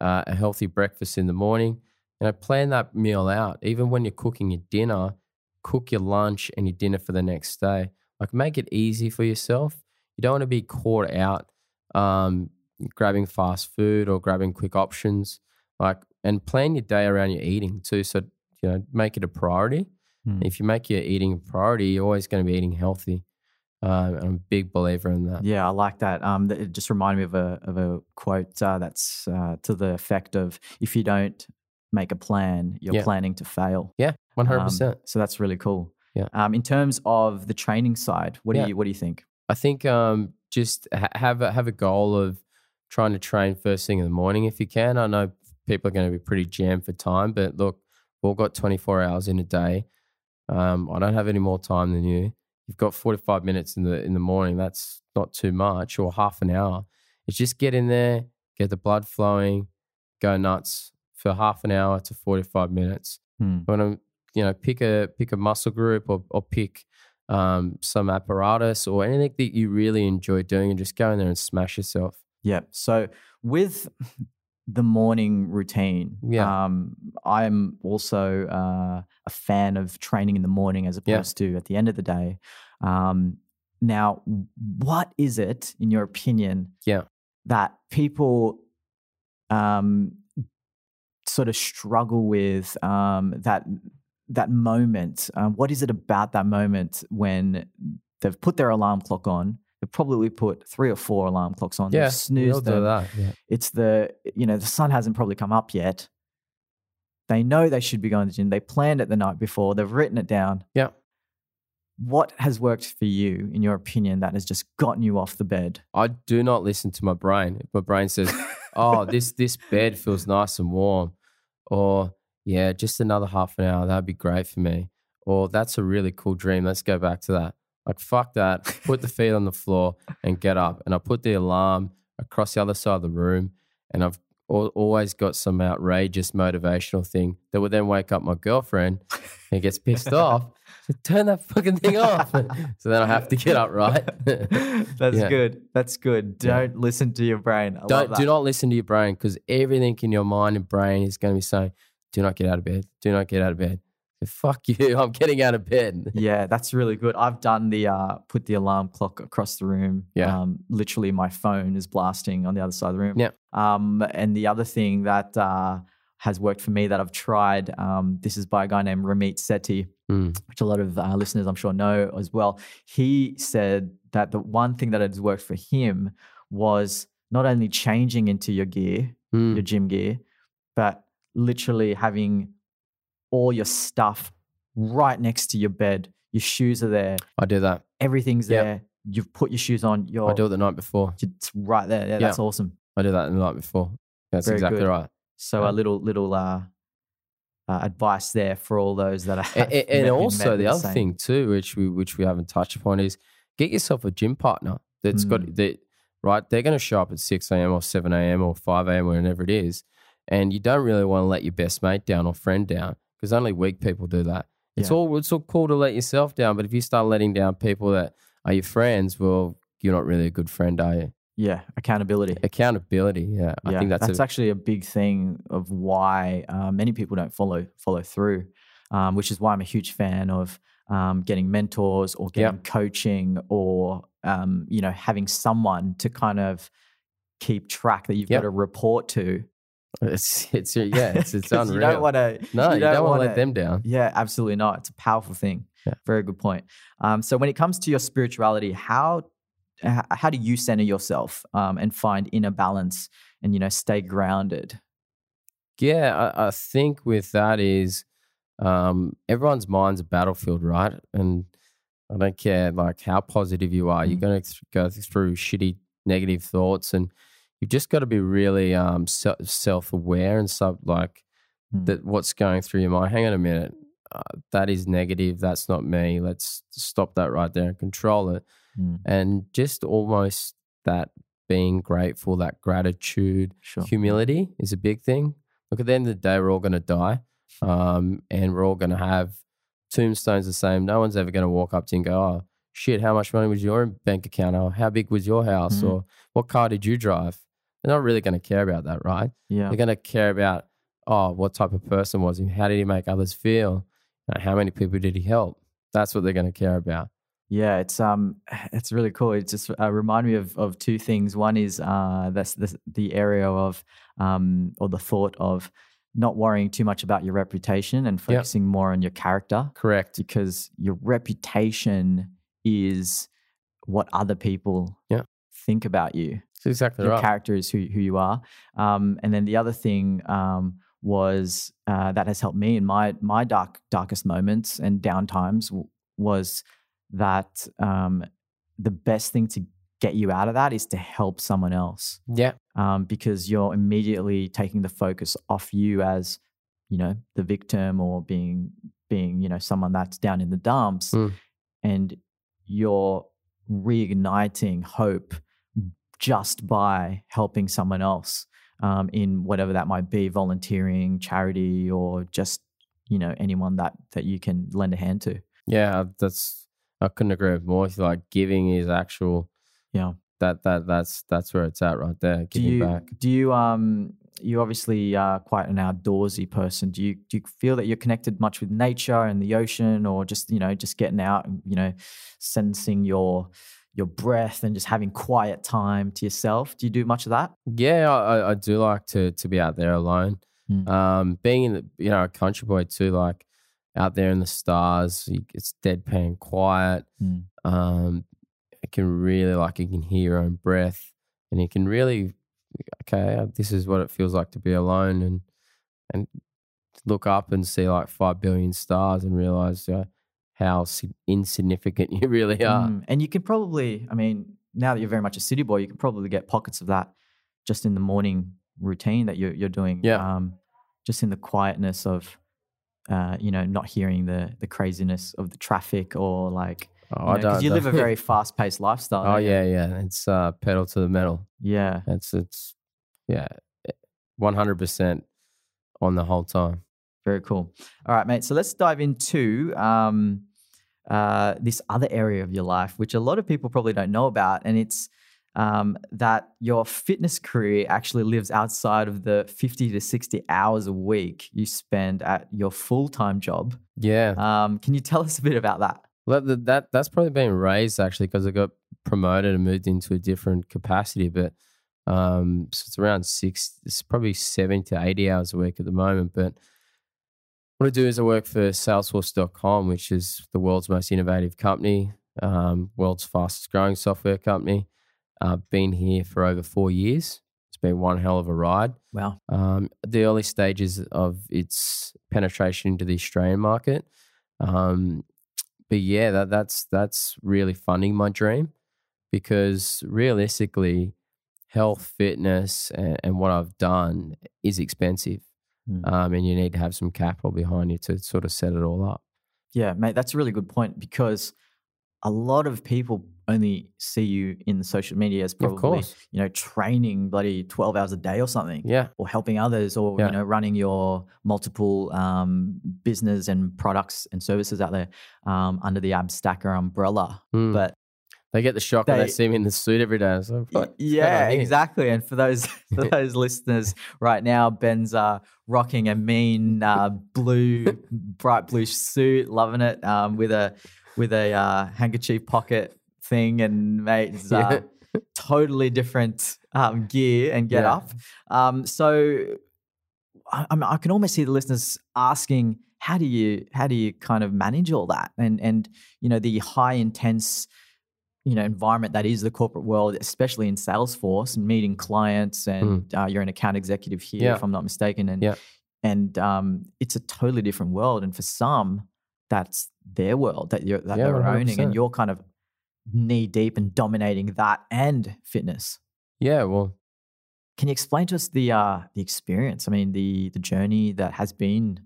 [SPEAKER 2] uh, a healthy breakfast in the morning. You know, plan that meal out. Even when you're cooking your dinner, cook your lunch and your dinner for the next day. Like, make it easy for yourself. You don't want to be caught out um, grabbing fast food or grabbing quick options. Like, and plan your day around your eating too. So, you know, make it a priority.
[SPEAKER 1] Hmm.
[SPEAKER 2] If you make your eating a priority, you're always going to be eating healthy. Um, I'm a big believer in that.
[SPEAKER 1] Yeah, I like that. Um, it just reminded me of a of a quote uh, that's uh, to the effect of "If you don't make a plan, you're
[SPEAKER 2] Yeah.
[SPEAKER 1] planning to fail."
[SPEAKER 2] Yeah, 100%.
[SPEAKER 1] Um, so that's really cool.
[SPEAKER 2] Yeah.
[SPEAKER 1] Um, in terms of the training side, what
[SPEAKER 2] Yeah.
[SPEAKER 1] do you what do you think?
[SPEAKER 2] I think um, just ha- have a, have a goal of trying to train first thing in the morning if you can. I know people are going to be pretty jammed for time, but look, we've all got 24 hours in a day. Um, I don't have any more time than you. You've got 45 minutes in the in the morning. That's not too much, or half an hour. It's just get in there, get the blood flowing, go nuts for half an hour to 45 minutes
[SPEAKER 1] Hmm.
[SPEAKER 2] when I'm, you know, pick a pick a muscle group or or pick um, some apparatus or anything that you really enjoy doing, and just go in there and smash yourself.
[SPEAKER 1] Yeah. So with the morning routine,
[SPEAKER 2] Yeah.
[SPEAKER 1] um, I'm also uh, a fan of training in the morning as
[SPEAKER 2] Yeah.
[SPEAKER 1] opposed to at the end of the day. Um, now, what is it, in your opinion,
[SPEAKER 2] Yeah.
[SPEAKER 1] that people um, sort of struggle with um, that that moment? Um, what is it about that moment when they've put their alarm clock on? They've probably put three or four alarm clocks on.
[SPEAKER 2] Yeah, do
[SPEAKER 1] them
[SPEAKER 2] that. Yeah.
[SPEAKER 1] it's the you know the sun hasn't probably come up yet They know they should be going to the gym. They planned it the night before. They've written it down.
[SPEAKER 2] Yeah.
[SPEAKER 1] What has worked for you, in your opinion, that has just gotten you off the bed?
[SPEAKER 2] I do not listen to my brain. If my brain says, "Oh, this this bed feels nice and warm," or "Yeah, just another half an hour, that'd be great for me," or "That's a really cool dream. Let's go back to that." Like fuck that. Put the feet on the floor and get up. And I put the alarm across the other side of the room, and I've al- always got some outrageous motivational thing that will then wake up my girlfriend and gets pissed off. So turn that fucking thing off. so then I have to get up, right?
[SPEAKER 1] That's
[SPEAKER 2] Yeah.
[SPEAKER 1] good. That's good. Don't listen to your brain. I
[SPEAKER 2] Don't do not listen to your brain because everything in your mind and brain is going to be saying, "Do not get out of bed. Do not get out of bed." Fuck you! I'm getting out of bed.
[SPEAKER 1] Yeah, that's really good. I've done the uh, put the alarm clock across the room.
[SPEAKER 2] Yeah.
[SPEAKER 1] Um, literally, my phone is blasting on the other side of the room.
[SPEAKER 2] Yeah.
[SPEAKER 1] Um, and the other thing that uh, has worked for me that I've tried, um, this is by a guy named Ramit Sethi,
[SPEAKER 2] Mm.
[SPEAKER 1] which a lot of uh, listeners I'm sure know as well. He said that the one thing that has worked for him was not only changing into your gear,
[SPEAKER 2] Mm.
[SPEAKER 1] your gym gear, but literally having all your stuff right next to your bed. Your shoes are there,
[SPEAKER 2] I do that.
[SPEAKER 1] everything's
[SPEAKER 2] Yep.
[SPEAKER 1] there. You've put your shoes on. Your
[SPEAKER 2] I do it the night before.
[SPEAKER 1] it's right there. Yeah, that's awesome.
[SPEAKER 2] I do that the night before. That's
[SPEAKER 1] Very
[SPEAKER 2] exactly
[SPEAKER 1] good.
[SPEAKER 2] right.
[SPEAKER 1] So
[SPEAKER 2] Yeah.
[SPEAKER 1] a little little uh, uh, advice there for all those that are.
[SPEAKER 2] A- a- and, also the other thing too, which we which we haven't touched upon, is get yourself a gym partner that's got
[SPEAKER 1] Mm.
[SPEAKER 2] that right. They're going to show up at six a.m. or seven a.m. or five a.m. whenever it is, and you don't really want to let your best mate down or friend down because only weak people do that. It's
[SPEAKER 1] Yeah.
[SPEAKER 2] all it's all cool to let yourself down, but if you start letting down people that are your friends, well, you're not really a good friend, are you?
[SPEAKER 1] Yeah, accountability.
[SPEAKER 2] Accountability, yeah, I think that's, a,
[SPEAKER 1] actually a big thing of why uh, many people don't follow follow through, um, which is why I'm a huge fan of um, getting mentors or
[SPEAKER 2] Yeah.
[SPEAKER 1] getting coaching or um, you know having someone to kind of keep track that you've
[SPEAKER 2] Yep.
[SPEAKER 1] got to report to.
[SPEAKER 2] It's it's yeah, it's it's unreal.
[SPEAKER 1] You don't want to.
[SPEAKER 2] no, you, don't, want to let them down.
[SPEAKER 1] Yeah, absolutely not. It's a powerful thing.
[SPEAKER 2] Yeah.
[SPEAKER 1] Very good point. Um, so when it comes to your spirituality, how how do you center yourself um, and find inner balance and you know stay grounded?
[SPEAKER 2] Yeah, I, I think with that is um, everyone's mind's a battlefield, right? And I don't care like how positive you are, you're
[SPEAKER 1] Mm.
[SPEAKER 2] going to th- go through shitty, negative thoughts, and you've just got to be really um, self-aware and stuff like
[SPEAKER 1] Mm.
[SPEAKER 2] that. What's going through your mind? Hang on a minute, uh, that is negative. That's not me. Let's stop that right there and control it
[SPEAKER 1] Mm,
[SPEAKER 2] and just almost that being grateful, that gratitude,
[SPEAKER 1] sure.
[SPEAKER 2] humility is a big thing. Look, at the end of the day, we're all going to die, um, and we're all going to have tombstones the same. No one's ever going to walk up to you and go, "Oh, shit, how much money was your bank account? Or how big was your house?
[SPEAKER 1] Mhm.
[SPEAKER 2] Or what car did you drive?" They're not really going to care about that, right?
[SPEAKER 1] Yeah.
[SPEAKER 2] They're going to care about, oh, what type of person was he? How did he make others feel? Uh, How many people did he help? That's what they're going to care about.
[SPEAKER 1] Yeah, it's um, it's really cool. It just uh, remind me of of two things. One is uh, that's the the area of um, or the thought of not worrying too much about your reputation and focusing more on your character,
[SPEAKER 2] Correct.
[SPEAKER 1] because your reputation is what other people
[SPEAKER 2] Yeah.
[SPEAKER 1] think about you.
[SPEAKER 2] That's exactly
[SPEAKER 1] your
[SPEAKER 2] right.
[SPEAKER 1] character is who who you are. Um, and then the other thing um, was uh, that has helped me in my my dark darkest moments and down times w- was that um, the best thing to get you out of that is to help someone else
[SPEAKER 2] yeah.
[SPEAKER 1] um, because you're immediately taking the focus off you as you know the victim or being being you know someone that's down in the dumps
[SPEAKER 2] Mm.
[SPEAKER 1] and you're reigniting hope just by helping someone else um, in whatever that might be volunteering charity or just you know anyone that that you can lend a hand to
[SPEAKER 2] Yeah, that's I couldn't agree with more. Like giving is actual.
[SPEAKER 1] Yeah.
[SPEAKER 2] That that that's that's where it's at right there.
[SPEAKER 1] do you
[SPEAKER 2] back.
[SPEAKER 1] do you um you obviously are quite an outdoorsy person do you do you feel that you're connected much with nature and the ocean or just you know just getting out and you know sensing your your breath and just having quiet time to yourself do you do much of that
[SPEAKER 2] Yeah, I, I- do like to to be out there alone.
[SPEAKER 1] Mm.
[SPEAKER 2] Um, being in the you know a country boy too, like out there in the stars, it's deadpan quiet.
[SPEAKER 1] Mm.
[SPEAKER 2] Um, it can really like you can hear your own breath, and you can really okay, this is what it feels like to be alone, and and look up and see like five billion stars and realize uh, how insignificant you really are.
[SPEAKER 1] Mm, And you can probably, I mean, now that you're very much a city boy, you can probably get pockets of that just in the morning routine that you're, you're doing.
[SPEAKER 2] Yeah.
[SPEAKER 1] Um, just in the quietness of, uh, you know, not hearing the the craziness of the traffic or like,
[SPEAKER 2] Oh,
[SPEAKER 1] you, know, you live a very fast paced lifestyle.
[SPEAKER 2] oh yeah, yeah. It's uh, pedal to the metal.
[SPEAKER 1] Yeah.
[SPEAKER 2] It's it's yeah, one hundred percent on the whole time.
[SPEAKER 1] Very cool. All right, mate. So let's dive into um, uh, this other area of your life, which a lot of people probably don't know about, and it's um, that your fitness career actually lives outside of the fifty to sixty hours a week you spend at your full time job.
[SPEAKER 2] Yeah,
[SPEAKER 1] Um, can you tell us a bit about that?
[SPEAKER 2] Well, that, that that's probably been raised actually because I got promoted and moved into a different capacity. But um, so it's around six, it's probably seventy to eighty hours a week at the moment. But what I do is I work for Salesforce.com, which is the world's most innovative company, um, world's fastest growing software company. Uh, been here for over four years. It's been one hell of a ride
[SPEAKER 1] Wow.
[SPEAKER 2] um, the early stages of its penetration into the Australian market. Um, but yeah, that, that's that's really funding my dream because realistically, health, fitness, and, and what I've done is expensive,
[SPEAKER 1] Mm.
[SPEAKER 2] um, and you need to have some capital behind you to sort of set it all up.
[SPEAKER 1] Yeah, mate, that's a really good point because a lot of people only see you in the social media as probably, you know, training bloody 12 hours a day or something.
[SPEAKER 2] yeah,
[SPEAKER 1] or helping others or
[SPEAKER 2] Yeah.
[SPEAKER 1] you know running your multiple um, business and products and services out there um, under the Abstacker umbrella
[SPEAKER 2] Mm.
[SPEAKER 1] but
[SPEAKER 2] they get the shock when
[SPEAKER 1] they-
[SPEAKER 2] they see me in the suit every day. So,
[SPEAKER 1] yeah exactly and for those for those listeners right now ben's uh, rocking a mean uh, blue bright blue suit loving it um, with a with a uh, handkerchief pocket thing and mate it's uh, totally different um, gear and get
[SPEAKER 2] Yeah.
[SPEAKER 1] up. Um, so I, I can almost see the listeners asking, how do you how do you kind of manage all that and and you know the high intense you know environment that is the corporate world, especially in Salesforce and meeting clients and uh, you're an account executive here.
[SPEAKER 2] Yeah.
[SPEAKER 1] if I'm not mistaken, and
[SPEAKER 2] Yeah.
[SPEAKER 1] and um, it's a totally different world. And for some, that's their world that you're that
[SPEAKER 2] Yeah,
[SPEAKER 1] they're owning,
[SPEAKER 2] 100%.
[SPEAKER 1] and you're kind of knee deep and dominating that and fitness.
[SPEAKER 2] yeah. Well,
[SPEAKER 1] Can you explain to us the uh, the experience? I mean, the the journey that has been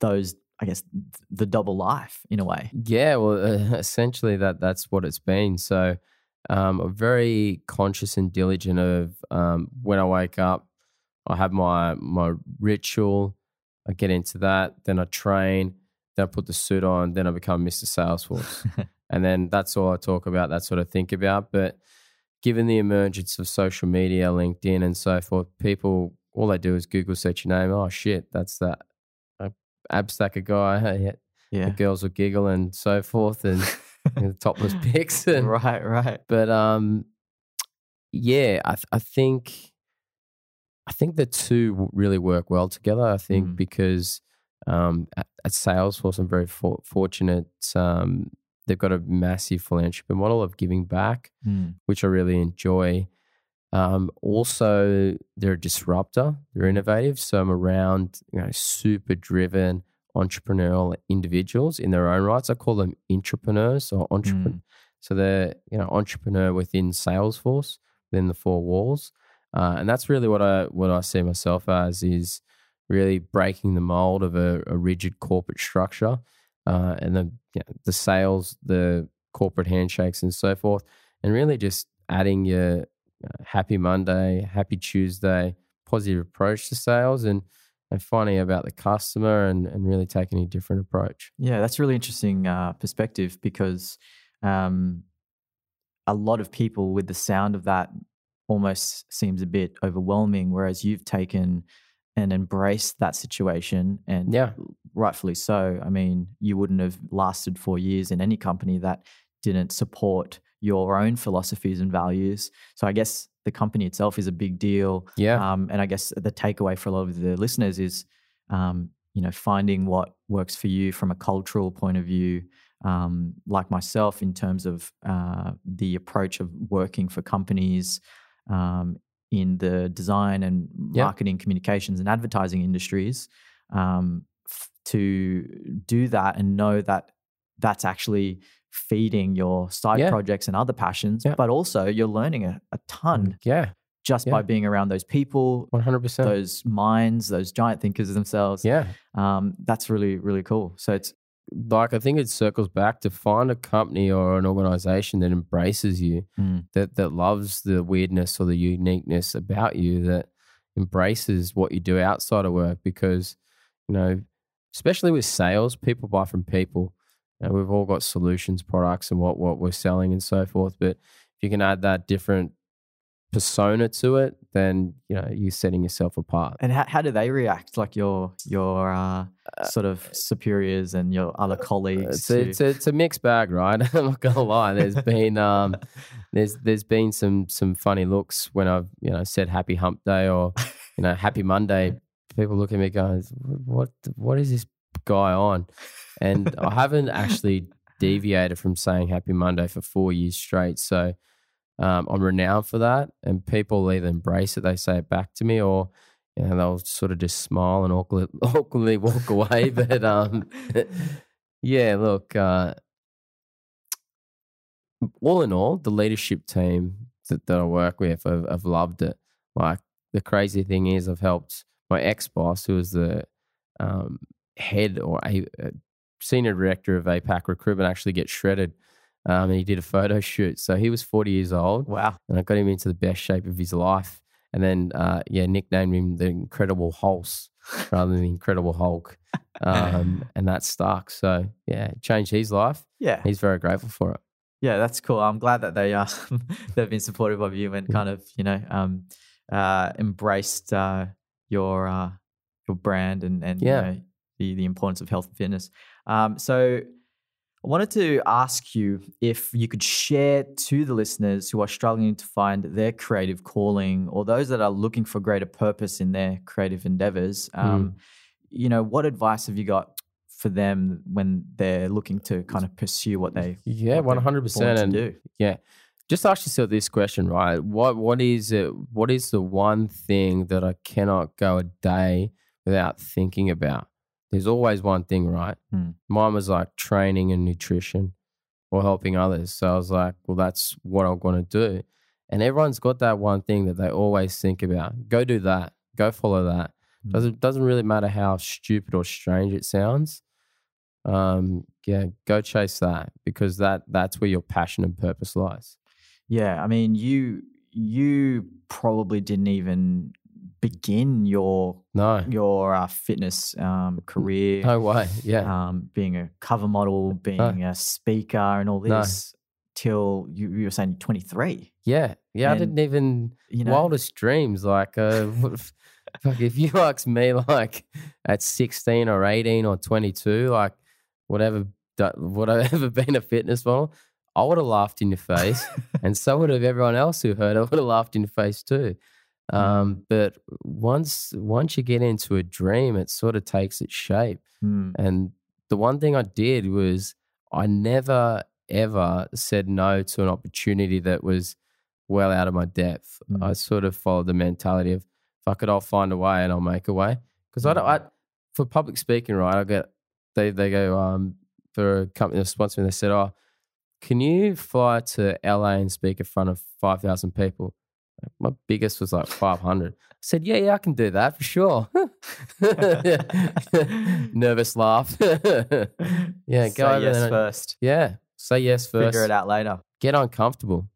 [SPEAKER 1] those, I guess, the double life in a way.
[SPEAKER 2] Yeah, well, uh, essentially that that's what it's been. So um, I'm very conscious and diligent of um, when I wake up. I have my my ritual. I get into that, then I train, then I put the suit on, then I become Mr. Salesforce, and then that's all I talk about. That's what I think about. But given the emergence of social media, LinkedIn, and so forth, people all they do is Google search your name. Oh shit, that's that uh, Abstacker guy.
[SPEAKER 1] Yeah.
[SPEAKER 2] the girls will giggle and so forth and know, topless pics and
[SPEAKER 1] right, right.
[SPEAKER 2] but um yeah I, th- I think i think the two really work well together i think
[SPEAKER 1] Mm.
[SPEAKER 2] because um at, at salesforce i'm very for- fortunate um they've got a massive philanthropy model of giving back
[SPEAKER 1] Mm.
[SPEAKER 2] which i really enjoy um, also, they're a disruptor. They're innovative. So I'm around, you know, super driven entrepreneurial individuals in their own rights. I call them entrepreneurs or entrepreneur.
[SPEAKER 1] Mm.
[SPEAKER 2] So they're, you know, entrepreneur within Salesforce, within the four walls. Uh, and that's really what I what I see myself as is really breaking the mold of a, a rigid corporate structure, uh, and the you know, the sales, the corporate handshakes, and so forth, and really just adding your happy Monday, happy Tuesday, positive approach to sales, and and finding about the customer, and and really taking a different approach.
[SPEAKER 1] Yeah, that's a really interesting uh, perspective because um, a lot of people with the sound of that almost seems a bit overwhelming, whereas you've taken and embraced that situation and
[SPEAKER 2] Yeah.
[SPEAKER 1] rightfully so. I mean, you wouldn't have lasted four years in any company that didn't support your own philosophies and values. So I guess the company itself is a big deal.
[SPEAKER 2] Yeah,
[SPEAKER 1] Um, and I guess the takeaway for a lot of the listeners is, um, you know, finding what works for you from a cultural point of view. Um, like myself, in terms of uh, the approach of working for companies um, in the design and
[SPEAKER 2] Yeah.
[SPEAKER 1] marketing, communications, and advertising industries. um, f- to do that and know that that's actually feeding your side
[SPEAKER 2] Yeah.
[SPEAKER 1] projects and other passions,
[SPEAKER 2] Yeah.
[SPEAKER 1] but also you're learning a, a ton
[SPEAKER 2] Yeah,
[SPEAKER 1] just
[SPEAKER 2] Yeah.
[SPEAKER 1] by being around those people,
[SPEAKER 2] one hundred percent.
[SPEAKER 1] those minds, those giant thinkers themselves.
[SPEAKER 2] Yeah,
[SPEAKER 1] Um, that's really, really cool. So it's
[SPEAKER 2] like I think it circles back to find a company or an organization that embraces you,
[SPEAKER 1] Mm.
[SPEAKER 2] that that loves the weirdness or the uniqueness about you, that embraces what you do outside of work. Because you know, especially with sales, people buy from people. And we've all got solutions, products, and what what we're selling and so forth. But if you can add that different persona to it, then you know you're setting yourself apart.
[SPEAKER 1] And how, how do they react? Like your your uh, sort of superiors and your other colleagues?
[SPEAKER 2] It's a,
[SPEAKER 1] to-
[SPEAKER 2] it's, a, it's a mixed bag, right? I'm not gonna lie. There's been um, there's there's been some some funny looks when I've you know said Happy Hump Day or you know Happy Monday. People look at me going, "What what is this guy on?" And I haven't actually deviated from saying Happy Monday for four years straight. So um, I'm renowned for that, and people either embrace it, they say it back to me, or you know they'll sort of just smile and awkwardly, awkwardly walk away. but um, yeah, look, uh, all in all, the leadership team that, that I work with, I've, I've loved it. Like the crazy thing is, I've helped my ex boss, who was the um, head or a, uh senior director of APAC recruitment, actually get shredded. Um, and he did a photo shoot. So he was 40 years old
[SPEAKER 1] wow.
[SPEAKER 2] and I got him into the best shape of his life. And then, uh, yeah, nicknamed him the Incredible Hulse rather than the Incredible Hulk. Um, and that stuck. So, yeah, changed his life.
[SPEAKER 1] Yeah.
[SPEAKER 2] He's very grateful for it.
[SPEAKER 1] Yeah, that's cool. I'm glad that they uh, they've been supportive of you and kind of you know um, uh, embraced uh, your uh, your brand and and
[SPEAKER 2] Yeah.
[SPEAKER 1] you know, the the importance of health and fitness. Um, so I wanted to ask you if you could share to the listeners who are struggling to find their creative calling or those that are looking for greater purpose in their creative endeavors. Um, You know, what advice have you got for them when they're looking to kind of pursue what they
[SPEAKER 2] Yeah, 100%. And
[SPEAKER 1] do?
[SPEAKER 2] yeah, just ask yourself this question, right? What What is it? What is the one thing that I cannot go a day without thinking about? There's always one thing, right?
[SPEAKER 1] Hmm.
[SPEAKER 2] Mine was like training and nutrition or helping others. So I was like, well, that's what I'm going to do. And everyone's got that one thing that they always think about. Go do that. Go follow that.
[SPEAKER 1] Hmm.
[SPEAKER 2] Doesn't doesn't really matter how stupid or strange it sounds. Um, yeah, go chase that because that that's where your passion and purpose lies.
[SPEAKER 1] Yeah, I mean, you you probably didn't even begin your
[SPEAKER 2] No,
[SPEAKER 1] your uh, fitness um, career,
[SPEAKER 2] no way. Yeah,
[SPEAKER 1] um, being a cover model, being a speaker, and all
[SPEAKER 2] No.
[SPEAKER 1] this till you, you were saying twenty three.
[SPEAKER 2] yeah, yeah. I didn't even
[SPEAKER 1] You know,
[SPEAKER 2] wildest dreams. Like, uh, if, fuck, if you ask me, like at sixteen or eighteen or twenty two, like whatever, would I ever been a fitness model? I would have laughed in your face, and so would have everyone else who heard it would have laughed in your face too.
[SPEAKER 1] Mm.
[SPEAKER 2] Um, but once once you get into a dream, it sort of takes its shape.
[SPEAKER 1] Hmm,
[SPEAKER 2] And the one thing I did was I never ever said no to an opportunity that was well out of my depth.
[SPEAKER 1] Mm.
[SPEAKER 2] I sort of followed the mentality of fuck it, I'll find a way and I'll make a way. Because I I, for public speaking, right? I get they they go um for a company that sponsor me. They said, oh, can you fly to LA and speak in front of five thousand people? My biggest was like five hundred. I said, yeah, yeah, I can do that for sure. Nervous laugh. yeah, go
[SPEAKER 1] Say
[SPEAKER 2] over
[SPEAKER 1] yes
[SPEAKER 2] and-
[SPEAKER 1] first.
[SPEAKER 2] Yeah, say yes first.
[SPEAKER 1] Figure it out later.
[SPEAKER 2] Get uncomfortable.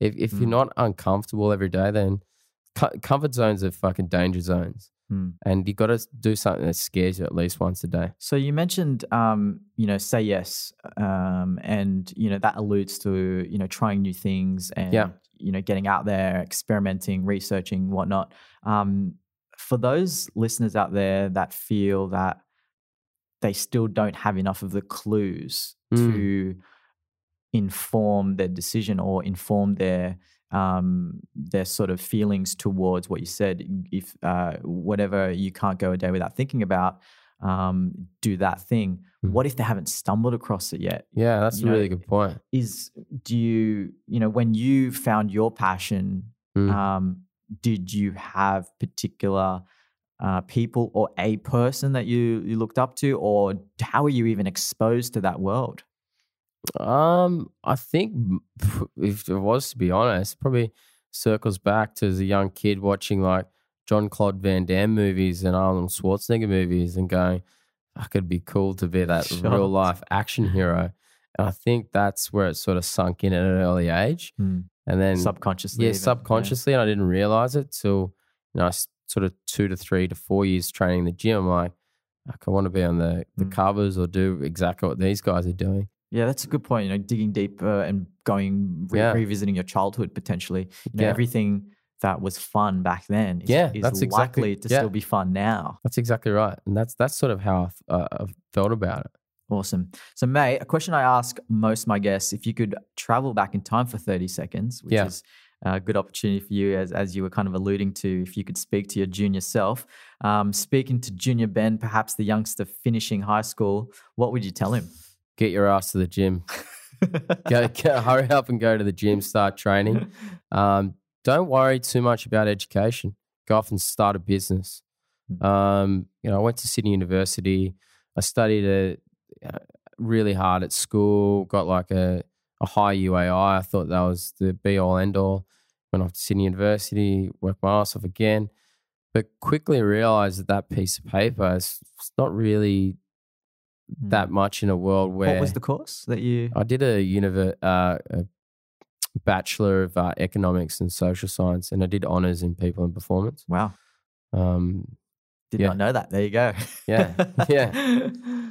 [SPEAKER 2] If if you're
[SPEAKER 1] Mm.
[SPEAKER 2] not uncomfortable every day, then co- comfort zones are fucking danger zones,
[SPEAKER 1] Hmm.
[SPEAKER 2] and you got to do something that scares you at least once a day.
[SPEAKER 1] So you mentioned, um, you know, say yes, um, and you know that alludes to you know trying new things and
[SPEAKER 2] Yeah.
[SPEAKER 1] You know getting out there, experimenting, researching, whatnot. Um, for those listeners out there that feel that they still don't have enough of the clues
[SPEAKER 2] Mm.
[SPEAKER 1] to inform their decision or inform their um, their sort of feelings towards what you said. If uh, whatever you can't go a day without thinking about, um, do that thing.
[SPEAKER 2] Mm.
[SPEAKER 1] What if they haven't stumbled across it yet?
[SPEAKER 2] Yeah, that's
[SPEAKER 1] You
[SPEAKER 2] a
[SPEAKER 1] know,
[SPEAKER 2] really good point.
[SPEAKER 1] Is do you you know when you found your passion?
[SPEAKER 2] Mm.
[SPEAKER 1] Um, did you have particular uh, people or a person that you you looked up to, or how were you even exposed to that world?
[SPEAKER 2] Um, I think if it was to be honest, probably circles back to as a young kid watching like Jean-Claude Van Damme movies and Arnold Schwarzenegger movies and going, I could be cool to be that real life action hero. And I think that's where it sort of sunk in at an early age.
[SPEAKER 1] Hmm.
[SPEAKER 2] And then
[SPEAKER 1] subconsciously.
[SPEAKER 2] yeah,
[SPEAKER 1] even,
[SPEAKER 2] subconsciously, and I didn't realize it till you know, I sort of two to three to four years training in the gym. I'm like, like, I want to be on the the
[SPEAKER 1] Mm.
[SPEAKER 2] covers or do exactly what these guys are doing.
[SPEAKER 1] Yeah, that's a good point. You know, digging deeper and going re-
[SPEAKER 2] Yeah.
[SPEAKER 1] revisiting your childhood potentially. You know,
[SPEAKER 2] Yeah.
[SPEAKER 1] everything that was fun back then is,
[SPEAKER 2] Yeah,
[SPEAKER 1] is
[SPEAKER 2] that's exactly-
[SPEAKER 1] likely to
[SPEAKER 2] yeah.
[SPEAKER 1] still be fun now.
[SPEAKER 2] That's exactly right, and that's that's sort of how I've, uh, I've felt about it.
[SPEAKER 1] Awesome. So, mate, a question I ask most of my guests: if you could travel back in time for thirty seconds, which
[SPEAKER 2] Yeah.
[SPEAKER 1] is a good opportunity for you, as as you were kind of alluding to, if you could speak to your junior self, um, speaking to Junior Ben, perhaps the youngster finishing high school, what would you tell him?
[SPEAKER 2] Get your ass to the gym. go, go hurry up and go to the gym. Start training. Um, don't worry too much about education. Go off and start a business.
[SPEAKER 1] Mm.
[SPEAKER 2] Um, you know, I went to Sydney University. I studied a, uh, really hard at school. Got like a, a high UAI. I thought that was the be all end all. Went off to Sydney University. Worked my ass off again, but quickly realized that that piece of paper is not really that much in a world where.
[SPEAKER 1] What was the course that you?
[SPEAKER 2] I did a, univer- uh, a bachelor of uh, economics and social science, and I did honors in people and performance.
[SPEAKER 1] Wow,
[SPEAKER 2] Um,
[SPEAKER 1] did
[SPEAKER 2] Yeah.
[SPEAKER 1] not know that. There you go.
[SPEAKER 2] Yeah, yeah.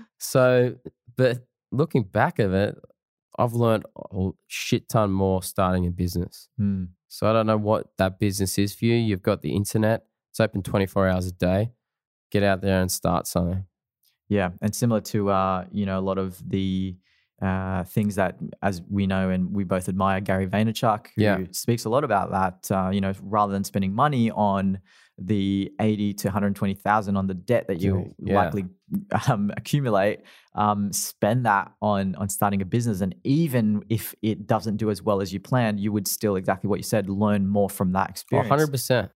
[SPEAKER 2] so, but looking back at it, I've learned a shit ton more starting a business.
[SPEAKER 1] Hmm.
[SPEAKER 2] So I don't know what that business is for you. You've got the internet; it's open twenty four hours a day. Get out there and start something.
[SPEAKER 1] Yeah, and similar to uh, you know a lot of the uh, things that, as we know and we both admire, Gary Vaynerchuk, who
[SPEAKER 2] Yeah.
[SPEAKER 1] speaks a lot about that. Uh, you know, rather than spending money on the eighty to one hundred twenty thousand on the debt that you
[SPEAKER 2] Yeah.
[SPEAKER 1] likely um, accumulate, um, spend that on on starting a business, and even if it doesn't do as well as you planned, you would still exactly what you said, learn more from that experience.
[SPEAKER 2] hundred percent.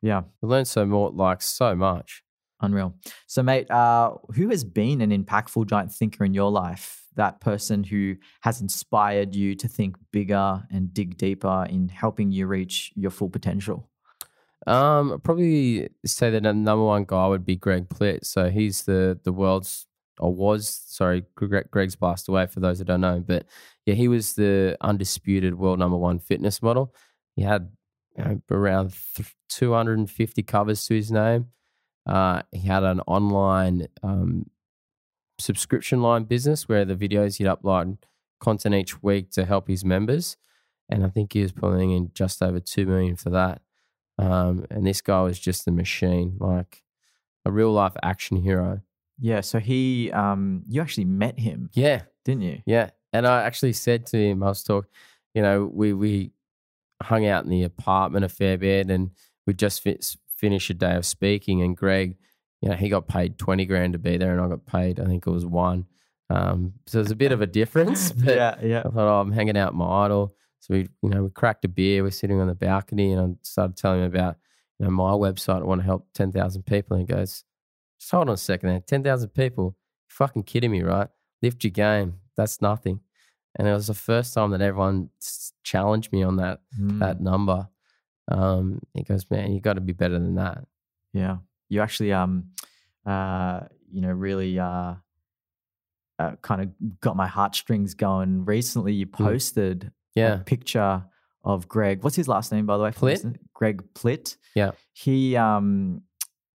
[SPEAKER 1] Yeah.
[SPEAKER 2] I learned so more, like so much.
[SPEAKER 1] Unreal. So, mate, uh, who has been an impactful giant thinker in your life? That person who has inspired you to think bigger and dig deeper in helping you reach your full potential?
[SPEAKER 2] Um, I'd probably say that the number one guy would be Greg Plitt. So he's the the world's or was sorry, Greg, Greg's passed away for those that don't know, but yeah, he was the undisputed world number one fitness model. He had you know, around th- 250 covers to his name. Uh, he had an online um, subscription line business where the videos he'd upload content each week to help his members, and I think he was pulling in just over two million for that. Um, and this guy was just a machine, like a real life action hero.
[SPEAKER 1] Yeah. So he, um, you actually met him,
[SPEAKER 2] Yeah,
[SPEAKER 1] didn't you?
[SPEAKER 2] yeah. And I actually said to him, I was talking, you know, we we hung out in the apartment a fair bit, and we just fi- finished a day of speaking. And Greg, you know, he got paid twenty grand to be there, and I got paid, I think it was one. Um, so there's a bit of a difference, but
[SPEAKER 1] yeah. Yeah.
[SPEAKER 2] I thought, oh, I'm hanging out with my idol. So we, you know, we cracked a beer. We're sitting on the balcony, and I started telling him about, you know, my website. I want to help ten thousand people. And he goes, just hold on a second, there. Ten thousand people. You're fucking kidding me, right? Lift your game. That's nothing. And it was the first time that everyone challenged me on that
[SPEAKER 1] Mm,
[SPEAKER 2] that number. Um, he goes, man, you got to be better than that.
[SPEAKER 1] yeah. You actually, um, uh, you know, really, uh, uh, kind of got my heartstrings going. Recently, you posted
[SPEAKER 2] Hmm. Yeah,
[SPEAKER 1] a picture of Greg. What's his last name, by the way?
[SPEAKER 2] Plitt?
[SPEAKER 1] Greg Plitt.
[SPEAKER 2] Yeah.
[SPEAKER 1] He, um,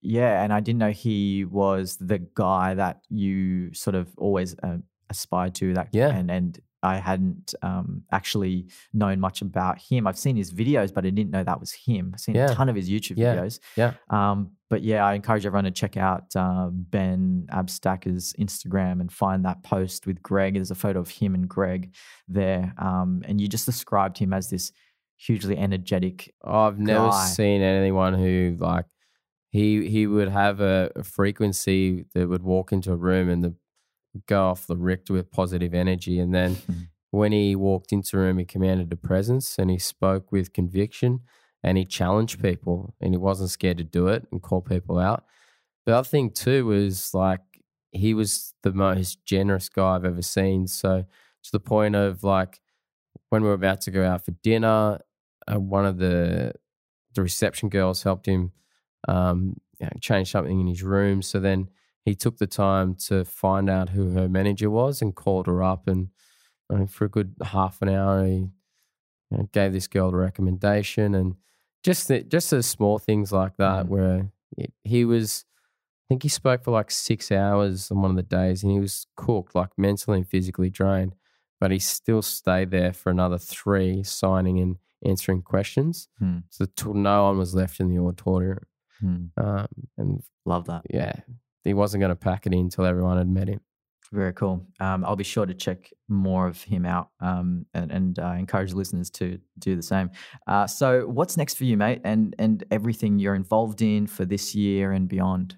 [SPEAKER 1] yeah, and I didn't know he was the guy that you sort of always uh, aspired to. That
[SPEAKER 2] Yeah.
[SPEAKER 1] and and I hadn't um, actually known much about him. I've seen his videos, but I didn't know that was him. I've seen
[SPEAKER 2] Yeah.
[SPEAKER 1] a ton of his YouTube
[SPEAKER 2] Yeah.
[SPEAKER 1] videos.
[SPEAKER 2] Yeah.
[SPEAKER 1] Um, but yeah, I encourage everyone to check out uh, Ben Abstacker's Instagram and find that post with Greg. There's a photo of him and Greg there. Um, and you just described him as this hugely energetic.
[SPEAKER 2] I've never seen anyone who like he he would have a, a frequency that would walk into a room and the go off the Richter with positive energy, and then when he walked into room, he commanded a presence and he spoke with conviction and he challenged people and he wasn't scared to do it and call people out. the other thing too was like he was the most generous guy I've ever seen. So to the point of like when we were about to go out for dinner, uh, one of the the reception girls helped him um, you know, change something in his room. So then he took the time to find out who her manager was and called her up. And for a good half an hour, he you know, gave this girl a recommendation and just the, just the small things like that
[SPEAKER 1] Mm.
[SPEAKER 2] where he, was. I think he spoke for like six hours on one of the days, and he was cooked, like mentally and physically drained. But he still stayed there for another three, signing and answering questions.
[SPEAKER 1] Hmm.
[SPEAKER 2] So till no one was left in the auditorium.
[SPEAKER 1] Hmm.
[SPEAKER 2] Um, and
[SPEAKER 1] Love that.
[SPEAKER 2] yeah, he wasn't going to pack it in until everyone had met him.
[SPEAKER 1] Very cool. Um, I'll be sure to check more of him out um, and, and uh, encourage listeners to do the same. Uh, so, what's next for you, mate? And and everything you're involved in for this year and beyond.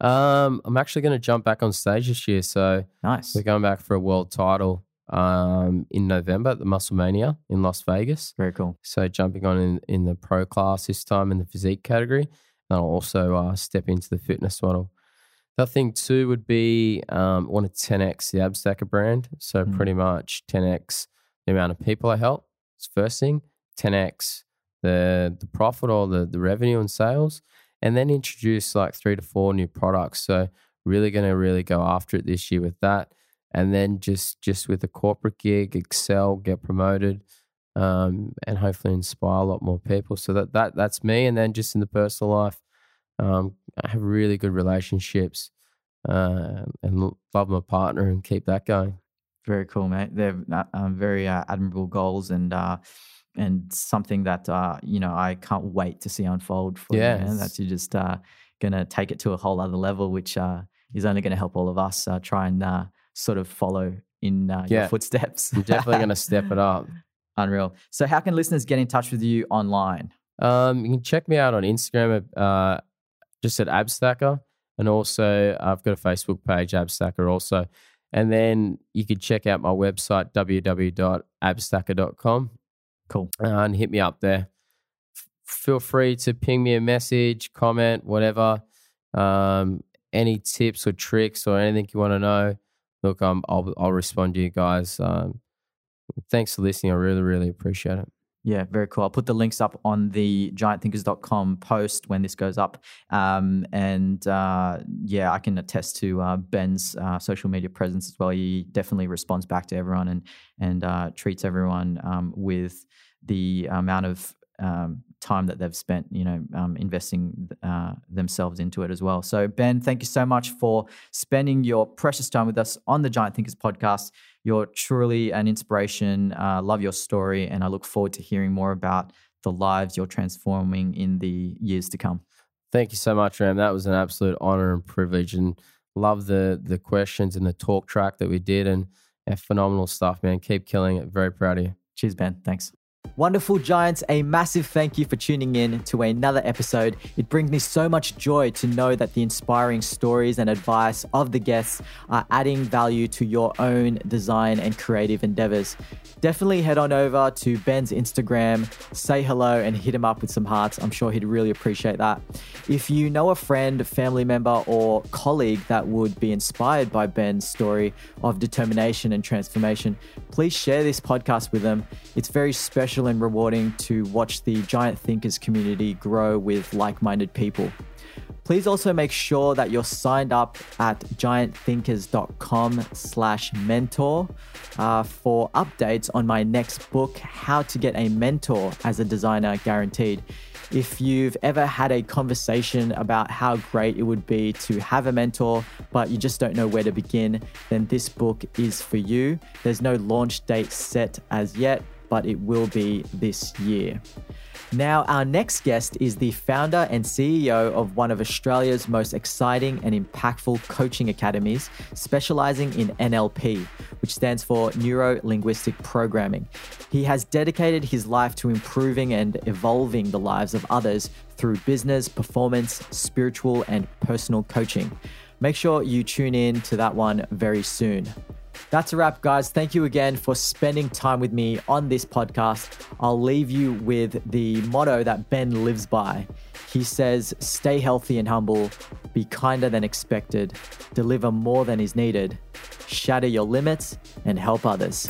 [SPEAKER 2] Um, I'm actually going to jump back on stage this year. So
[SPEAKER 1] Nice.
[SPEAKER 2] we're going back for a world title um, in November at the Musclemania in Las Vegas.
[SPEAKER 1] Very cool.
[SPEAKER 2] So jumping on in, in the pro class this time in the physique category. And I'll also uh, step into the fitness model. The other thing too would be um, want to 10x the Abstacker brand. So
[SPEAKER 1] Mm.
[SPEAKER 2] pretty much 10x the amount of people I help. It's first thing. 10x the the profit or the the revenue and sales, and then introduce like three to four new products. So really going to really go after it this year with that, and then just just with a corporate gig, excel, get promoted, um, and hopefully inspire a lot more people. So that that that's me. And then just in the personal life, um, I have really good relationships, uh, and love my partner and keep that going.
[SPEAKER 1] Very cool, mate. They're uh, um, very uh, admirable goals and uh, and something that uh, you know I can't wait to see unfold for you. Man.
[SPEAKER 2] Yes.
[SPEAKER 1] That's you just uh, gonna take it to a whole other level, which uh, is only going to help all of us uh, try and uh, sort of follow in uh, your footsteps.
[SPEAKER 2] I'm definitely going to step it up.
[SPEAKER 1] Unreal. So, how can listeners get in touch with you online?
[SPEAKER 2] Um, you can check me out on Instagram, at, uh, just at Abstacker, and also I've got a Facebook page, Abstacker, also. And then you can check out my website, www.abstacker.com,
[SPEAKER 1] Cool.
[SPEAKER 2] uh, and hit me up there. F- feel free to ping me a message, comment, whatever. Um, any tips or tricks or anything you want to know, look, um, I'll I'll respond to you guys. Um, thanks for listening. I really really appreciate it.
[SPEAKER 1] Yeah, very cool. I'll put the links up on the giantthinkers.com post when this goes up. Um, and uh, yeah, I can attest to uh, Ben's uh, social media presence as well. He definitely responds back to everyone and and uh, treats everyone um, with the amount of um, time that they've spent, you know, um, investing uh, themselves into it as well. So, Ben, thank you so much for spending your precious time with us on the Giant Thinkers podcast. You're truly an inspiration. Uh, love your story, and I look forward to hearing more about the lives you're transforming in the years to come.
[SPEAKER 2] Thank you so much, Ram. That was an absolute honor and privilege, and love the the questions and the talk track that we did, and phenomenal stuff, man. Keep killing it. Very proud of you.
[SPEAKER 1] Cheers, Ben. Thanks. Wonderful Giants, a massive thank you for tuning in to another episode. It brings me so much joy to know that the inspiring stories and advice of the guests are adding value to your own design and creative endeavors. Definitely head on over to Ben's Instagram, say hello, and hit him up with some hearts. I'm sure he'd really appreciate that. If you know a friend, family member, or colleague that would be inspired by Ben's story of determination and transformation, please share this podcast with them. It's very special and rewarding to watch the Giant Thinkers community grow with like minded people. Please also make sure that you're signed up at giantthinkers.com slash mentor uh, for updates on my next book, How to Get a Mentor as a Designer Guaranteed. If you've ever had a conversation about how great it would be to have a mentor, but you just don't know where to begin, then this book is for you. There's no launch date set as yet, but it will be this year. Now, our next guest is the founder and CEO of one of Australia's most exciting and impactful coaching academies, specializing in NLP, which stands for Neuro Linguistic Programming. He has dedicated his life to improving and evolving the lives of others through business, performance, spiritual, and personal coaching. Make sure you tune in to that one very soon. That's a wrap, guys. Thank you again for spending time with me on this podcast. I'll leave you with the motto that Ben lives by. He says, Stay healthy and humble, be kinder than expected, deliver more than is needed, shatter your limits, and help others.